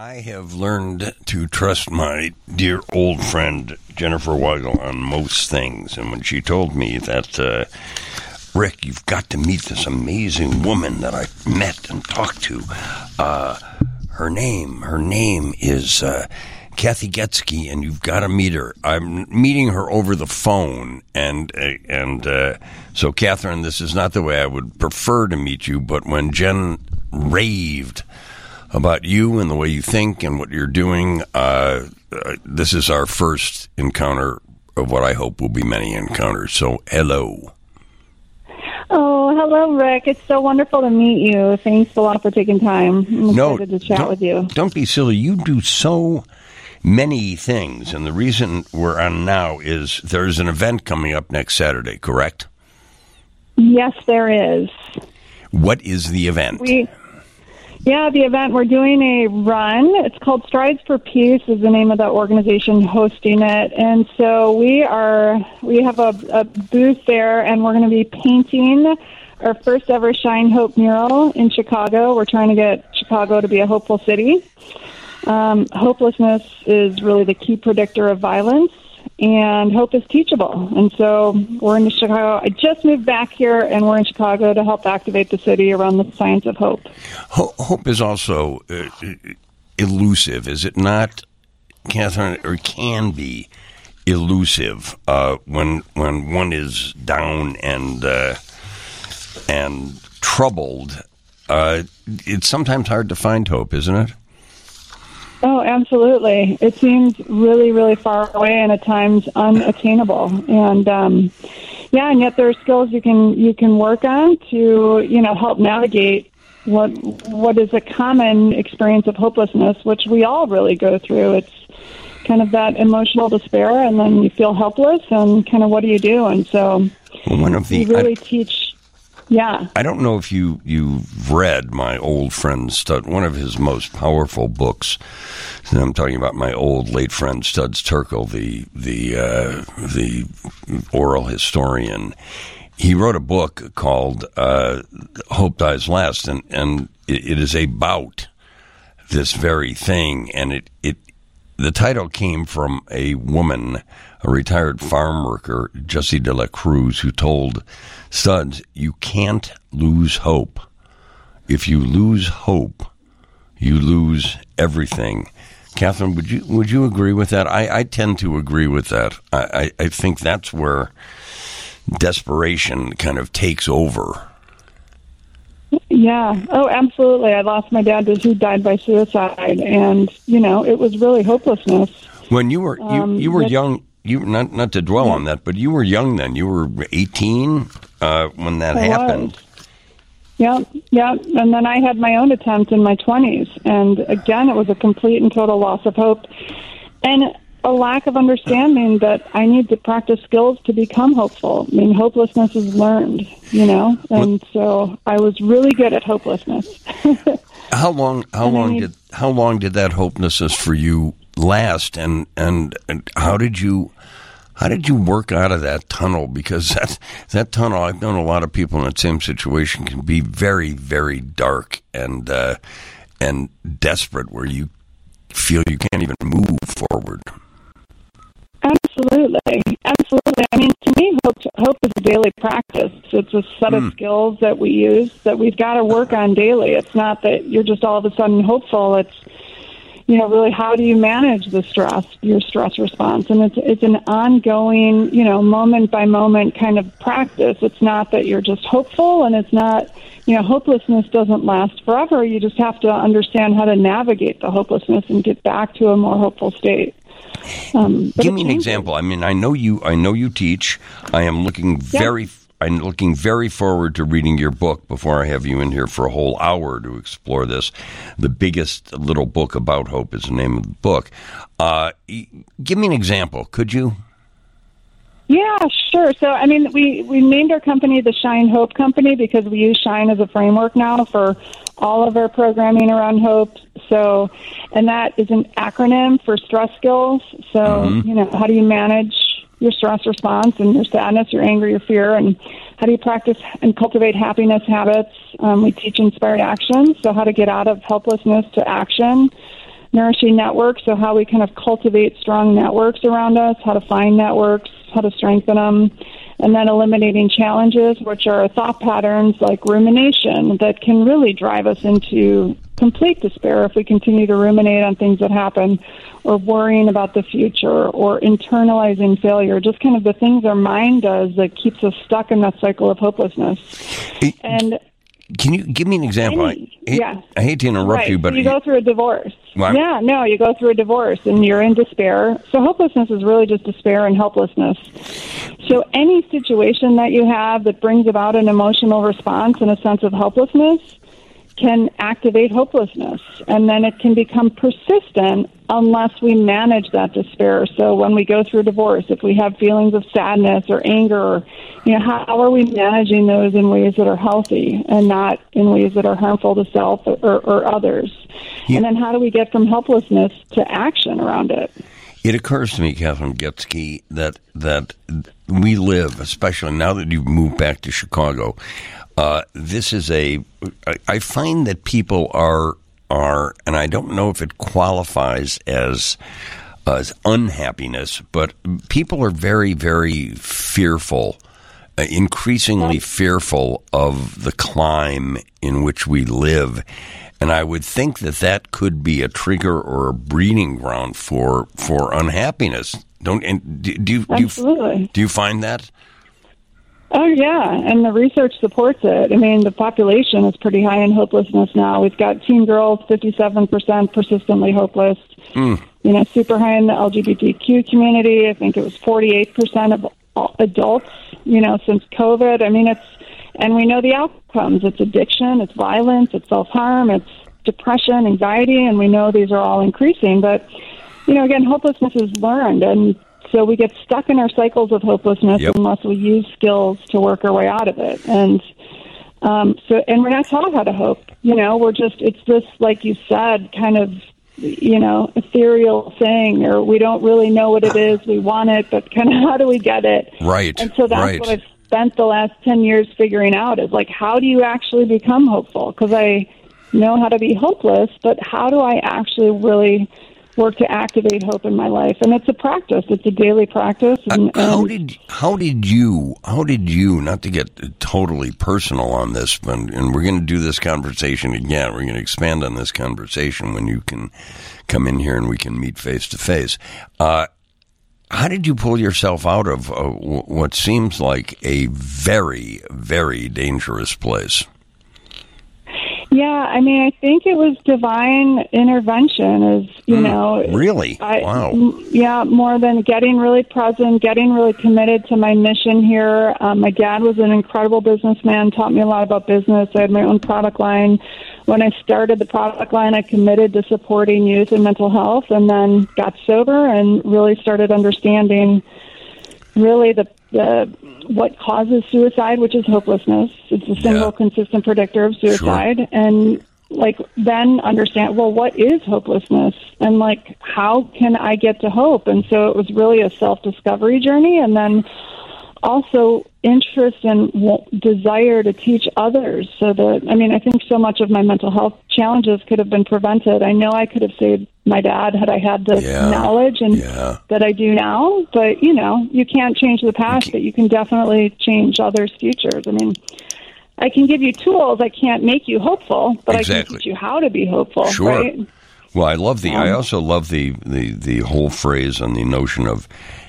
I have learned to trust my dear old friend Jennifer Weigel on most things. And when she told me that, uh, Rick, you've got to meet this amazing woman that I met and talked to, uh, her name, her name is uh, Kathy Goetzke, and you've got to meet her. I'm meeting her over the phone, and uh, and uh, so, Kathryn, this is not the way I would prefer to meet you, but when Jen raved about you and the way you think and what you're doing. Uh, uh, this is our first encounter of what I hope will be many encounters. So, hello. Oh, hello, Rick. It's so wonderful to meet you. Thanks a lot for taking time. I'm no, excited to chat with you. Don't be silly. You do so many things, and the reason we're on now is there's an event coming up next Saturday, correct? Yes, there is. What is the event? We yeah, the event we're doing a run. It's called Strides for Peace is the name of the organization hosting it, and so we are we have a, a booth there, and we're going to be painting our first ever Shine Hope mural in Chicago. We're trying to get Chicago to be a hopeful city. Um, hopelessness is really the key predictor of violence, and hope is teachable. And so we're in Chicago. I just moved back here, and we're in Chicago to help activate the city around the science of hope. Hope is also uh, elusive, is it not, Kathryn? Or can be elusive uh, when when one is down and uh, and troubled. Uh, it's sometimes hard to find hope, isn't it? Oh, absolutely. It seems really, really far away and at times unattainable. And um, yeah, and yet there are skills you can you can work on to you know help navigate what what is a common experience of hopelessness, which we all really go through. It's kind of that emotional despair, and then you feel helpless, and kind of what do you do? And so, one of the we really I, teach yeah. I don't know if you you've read my old friend Stud, one of his most powerful books. I'm talking about my old late friend Studs Terkel, the the uh, the oral historian. He wrote a book called uh, "Hope Dies Last," and and it, it is about this very thing. And it it the title came from a woman, a retired farm worker, Jesse de la Cruz, who told Studs, you can't lose hope. If you lose hope, you lose everything. Kathryn, would you would you agree with that? I, I tend to agree with that. I, I, I think that's where desperation kind of takes over. Yeah. Oh, absolutely. I lost my dad who died by suicide, and you know it was really hopelessness. When you were you, um, you were young, you not not to dwell yeah. on that, but you were young then. You were eighteen uh, when that I happened. Was. Yeah, yeah. And then I had my own attempt in my 20s. And again, it was a complete and total loss of hope and a lack of understanding that I need to practice skills to become hopeful. I mean, hopelessness is learned, you know? And so I was really good at hopelessness. how long, how and long did, how long did that hopelessness for you last? And, and, and how did you, how did you work out of that tunnel? Because that that tunnel, I've known a lot of people in that same situation, can be very, very dark and uh, and desperate, where you feel you can't even move forward. Absolutely, absolutely. I mean, to me, hope hope is a daily practice. It's a set of mm. skills that we use that we've got to work on daily. It's not that you're just all of a sudden hopeful. It's you know, really how do you manage the stress, your stress response? And it's it's an ongoing, you know, moment by moment kind of practice. It's not that you're just hopeful and it's not, you know, hopelessness doesn't last forever. You just have to understand how to navigate the hopelessness and get back to a more hopeful state. Um, Give me an example. I mean, I know you. I know you teach. I am looking very I'm looking very forward to reading your book before I have you in here for a whole hour to explore this. The biggest little book about hope is the name of the book. Uh, give me an example, could you? Yeah, sure. So, I mean, we, we named our company the Shine Hope Company because we use Shine as a framework now for all of our programming around hope. So, and that is an acronym for stress skills. So, mm-hmm. you know, how do you manage your stress response and your sadness, your anger, your fear, and how do you practice and cultivate happiness habits? Um, we teach inspired action, so how to get out of helplessness to action. nourishing networks. So how we kind of cultivate strong networks around us, how to find networks, how to strengthen them, and then eliminating challenges, which are thought patterns like rumination that can really drive us into complete despair if we continue to ruminate on things that happen or worrying about the future or internalizing failure, just kind of the things our mind does that keeps us stuck in that cycle of hopelessness. And can you give me an example? Any, I, yeah. I hate to interrupt right. you, but you go through a divorce. Well, yeah, no, you go through a divorce and you're in despair. So hopelessness is really just despair and helplessness. So any situation that you have that brings about an emotional response and a sense of helplessness can activate hopelessness and then it can become persistent unless we manage that despair. So when we go through divorce, if we have feelings of sadness or anger, or, you know, how, are we managing those in ways that are healthy and not in ways that are harmful to self or, or others? Yeah. And then how do we get from helplessness to action around it? It occurs to me, Kathryn Goetzke, that that we live, especially now that you've moved back to Chicago, uh, this is a. I find that people are are, and I don't know if it qualifies as as unhappiness, but people are very very fearful, uh, increasingly fearful of the climb in which we live. And I would think that that could be a trigger or a breeding ground for for unhappiness. Don't and do, do, do you do you find that? Oh yeah, and the research supports it. I mean, the population is pretty high in hopelessness now. We've got teen girls, fifty-seven percent persistently hopeless. Mm. You know, super high in the LGBTQ community. I think it was forty-eight percent of adults. You know, since COVID. I mean, it's and we know the outcomes. It's addiction, it's violence, it's self-harm, it's depression, anxiety, and we know these are all increasing. But you know, again, hopelessness is learned, and so we get stuck in our cycles of hopelessness yep. unless we use skills to work our way out of it. And um, so, and we're not taught how to hope. You know, we're just it's this, like you said, kind of you know ethereal thing, or we don't really know what it is. We want it, but kind of how do we get it? Right. And so that's right. what I've spent the last ten years figuring out is like how do you actually become hopeful? Because I know how to be hopeless, but how do I actually really work to activate hope in my life, and it's a practice. It's a daily practice. And, uh, how did how did you how did you not to get totally personal on this, but and we're going to do this conversation again. We're going to expand on this conversation when you can come in here and we can meet face to face. How did you pull yourself out of uh, what seems like a very, very dangerous place? Yeah, I mean, I think it was divine intervention. Is you mm, know, really, I, wow, yeah, more than getting really present, getting really committed to my mission here. Um, my dad was an incredible businessman, taught me a lot about business. I had my own product line. When I started the product line, I committed to supporting youth and mental health, and then got sober and really started understanding really the the what causes suicide, which is hopelessness. It's a single yeah. consistent predictor of suicide, sure. and like then understand well what is hopelessness and like how can I get to hope? And so it was really a self discovery journey, and then also interest and desire to teach others so that i mean i think so much of my mental health challenges could have been prevented i know i could have saved my dad had i had the yeah. knowledge and yeah. that i do now but you know you can't change the past but you can definitely change others futures i mean i can give you tools i can't make you hopeful but exactly. i can teach you how to be hopeful sure. right well i love the um, i also love the, the the whole phrase and the notion of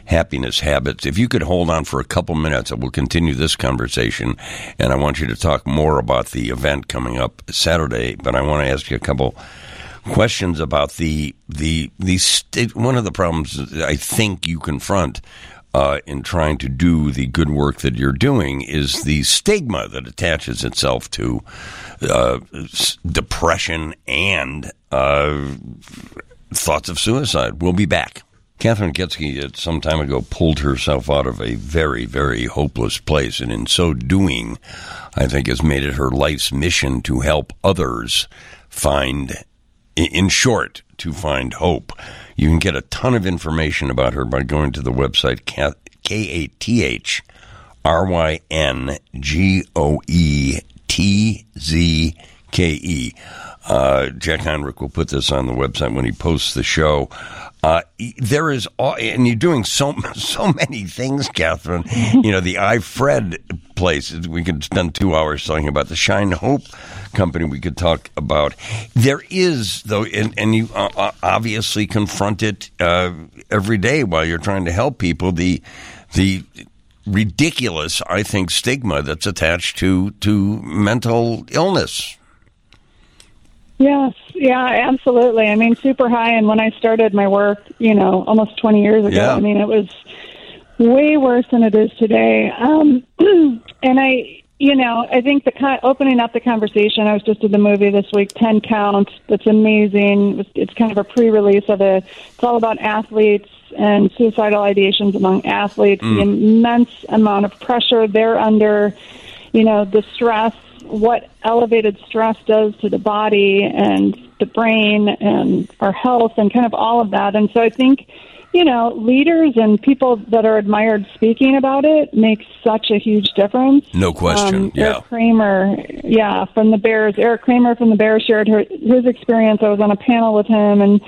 happiness habits. If you could hold on for a couple minutes, we'll continue this conversation. And I want you to talk more about the event coming up Saturday. But I want to ask you a couple questions about the the the st- one of the problems I think you confront. Uh, in trying to do the good work that you're doing is the stigma that attaches itself to uh, depression and uh, thoughts of suicide. We'll be back. Kathryn Goetzke, uh, some time ago, pulled herself out of a very, very hopeless place, and in so doing, I think has made it her life's mission to help others find, in short, to find hope. You can get a ton of information about her by going to the website K A T H R Y N G O E T Z K E. Uh, Jack Heinrich will put this on the website when he posts the show. Uh, there is, and you're doing so so many things, Kathryn. you know, the iFred place. We could spend two hours talking about the Shine Hope company. We could talk about. There is though, and, and you uh, uh, obviously confront it uh, every day while you're trying to help people. The the ridiculous, I think, stigma that's attached to to mental illness. Yes, yeah, absolutely. I mean, super high. And when I started my work, you know, almost 20 years ago, Yeah. I mean, it was way worse than it is today. Um, and I, you know, I think the con- opening up the conversation. I was just at the movie this week, Ten Count. That's amazing. It's, it's kind of a pre-release of it. It's all about athletes and suicidal ideations among athletes. The immense amount of pressure they're under. You know, the stress. What elevated stress does to the body and the brain and our health and kind of all of that. And so I think you know, leaders and people that are admired speaking about it makes such a huge difference. No question. Um, yeah. Erik Kramer, yeah, from the Bears. Erik Kramer from the Bears shared her, his experience. I was on a panel with him, and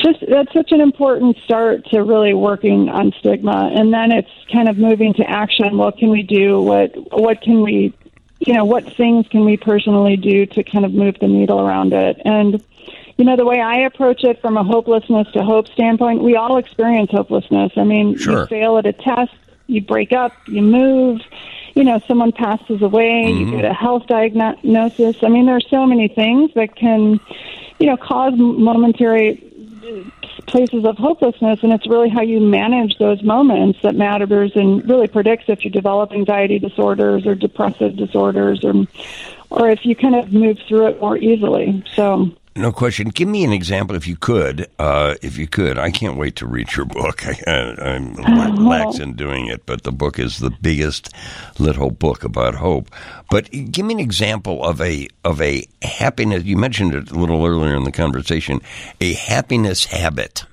just that's such an important start to really working on stigma. And then it's kind of moving to action. What can we do? What what can we, you know, what things can we personally do to kind of move the needle around it? And you know, the way I approach it from a hopelessness to hope standpoint, we all experience hopelessness. I mean, Sure. you fail at a test, you break up, you move, you know, someone passes away, you mm-hmm. get a health diagnosis. I mean, there are so many things that can, you know, cause momentary places of hopelessness, and it's really how you manage those moments that matters and really predicts if you develop anxiety disorders or depressive disorders, or or if you kind of move through it more easily. So. No question. Give me an example, if you could. Uh, if you could, I can't wait to read your book. I, I'm lax in doing it, but the book is the biggest little book about hope. But give me an example of a of a happiness. You mentioned it a little earlier in the conversation. A happiness habit.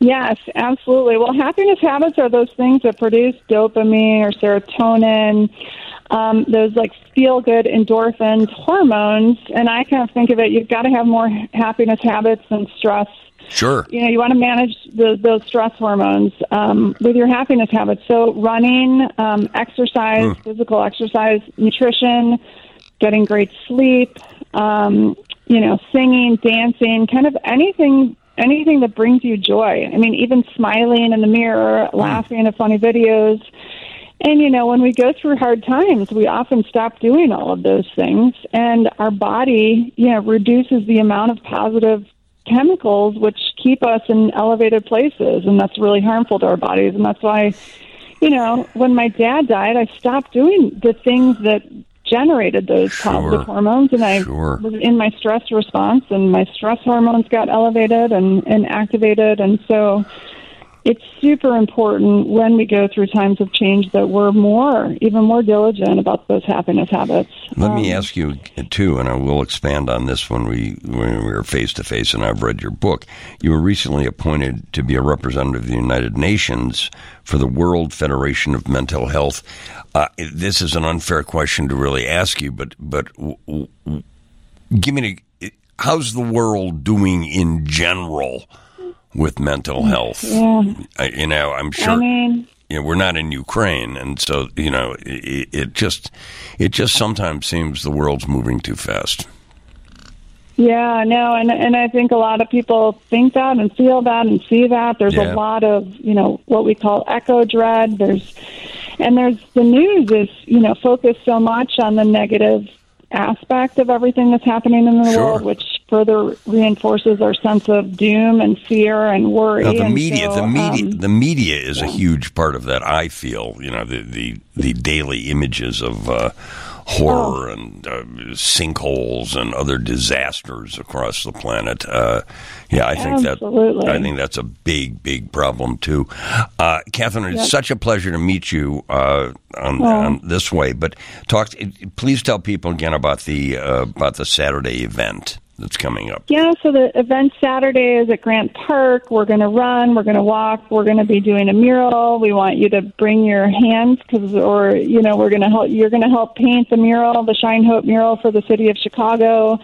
Yes, absolutely. Well, happiness habits are those things that produce dopamine or serotonin, um, those like feel good endorphins, hormones. And I kind of think of it, you've got to have more happiness habits than stress. Sure. You know, you want to manage the, those stress hormones um, with your happiness habits. So, running, um, exercise, physical exercise, nutrition, getting great sleep, um, you know, singing, dancing, kind of anything anything that brings you joy. I mean, even smiling in the mirror, laughing at funny videos. And you know, when we go through hard times, we often stop doing all of those things. And our body, you know, reduces the amount of positive chemicals which keep us in elevated places. And that's really harmful to our bodies. And that's why you know, when my dad died, I stopped doing the things that generated those Sure. positive hormones, and I Sure. was in my stress response, and my stress hormones got elevated and, and activated, and so it's super important when we go through times of change that we're more, even more diligent about those happiness habits. Let me Um, ask you too, and I will expand on this when we when we were face to face. And I've read your book. You were recently appointed to be a representative of the United Nations for the World Federation of Mental Health. Uh, this is an unfair question to really ask you, but but w- w- give me a, how's the world doing in general with mental health? Yeah, I, you know, I'm sure I mean, you know, we're not in Ukraine, and so you know, it, it just it just sometimes seems the world's moving too fast. Yeah, no, and and I think a lot of people think that and feel that and see that. There's Yeah. a lot of you know what we call eco dread. There's and there's the news is you know focused so much on the negative aspect of everything that's happening in the Sure. world, which further reinforces our sense of doom and fear and worry. The And media, so, the media, um, the media is a huge part of that. I feel, you know, the the, the daily images of uh, horror and uh, sinkholes and other disasters across the planet. Uh, yeah, I think Absolutely. that I think that's a big, big problem too. Uh, Kathryn, it's such a pleasure to meet you uh, on, Oh. on this way. But talk, please tell people again about the uh, about the Saturday event. That's coming up? Yeah, so the event Saturday is at Grant Park. We're going to run, we're going to walk, we're going to be doing a mural. We want you to bring your hands cuz or you know, we're going to help you're going to help paint the mural, the Shine Hope mural for the city of Chicago.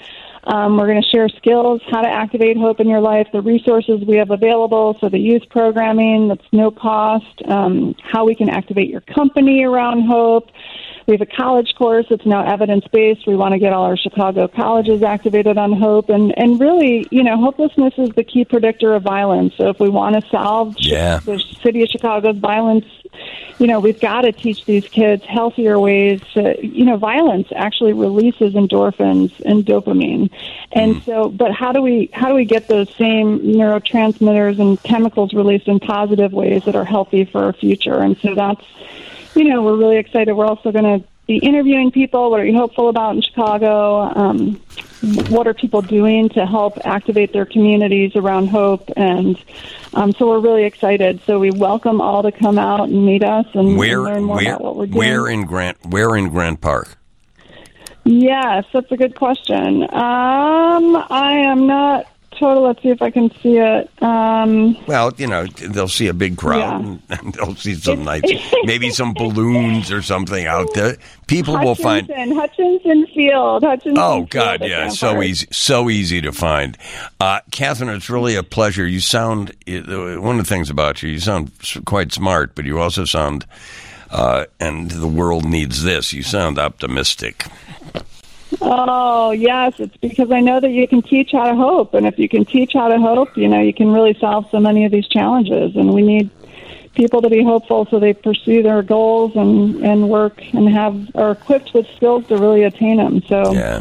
Um, we're going to share skills, how to activate hope in your life, the resources we have available, so the youth programming that's no cost, um, how we can activate your company around hope. We have a college course that's now evidence based. We want to get all our Chicago colleges activated on hope. And, and really, you know, hopelessness is the key predictor of violence. So if we want to solve Yeah. the city of Chicago's violence, you know, we've got to teach these kids healthier ways. To, you know, violence actually releases endorphins and dopamine, and mm. so. But how do we how do we get those same neurotransmitters and chemicals released in positive ways that are healthy for our future? And so that's, you know, we're really excited. We're also going to be interviewing people. What are you hopeful about in Chicago? Um, what are people doing to help activate their communities around hope? And um, so we're really excited. So we welcome all to come out and meet us and, and Where learn more where about what we're doing. where in Grant where in Grant Park? Yes, that's a good question. Um, I am not total. Let's see if I can see it. Um, Well, you know, they'll see a big crowd Yeah. and they'll see some nice, maybe some balloons or something out there. People will find. Hutchinson, Hutchinson Field. Hutchinson. Oh God, at yeah, so Park. easy, so easy to find. Uh, Kathryn, it's really a pleasure. You sound one of the things about you. You sound quite smart, but you also sound, uh, and the world needs this. You sound optimistic. Oh, yes. It's because I know that you can teach how to hope. And if you can teach how to hope, you know, you can really solve so many of these challenges. And we need people to be hopeful so they pursue their goals and, and work and have are equipped with skills to really attain them. So, Yeah,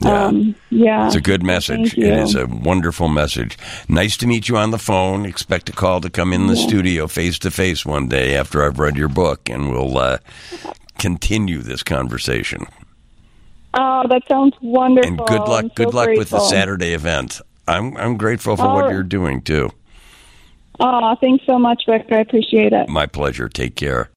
yeah. um, yeah. It's a good message. It is a wonderful message. Nice to meet you on the phone. Expect a call to come in the studio face to face one day after I've read your book, and we'll uh, continue this conversation. Oh, that sounds wonderful. And good luck. I'm so good luck with the. Saturday event. I'm I'm grateful for All what right. you're doing too. Oh, thanks so much, Rick. I appreciate it. My pleasure. Take care.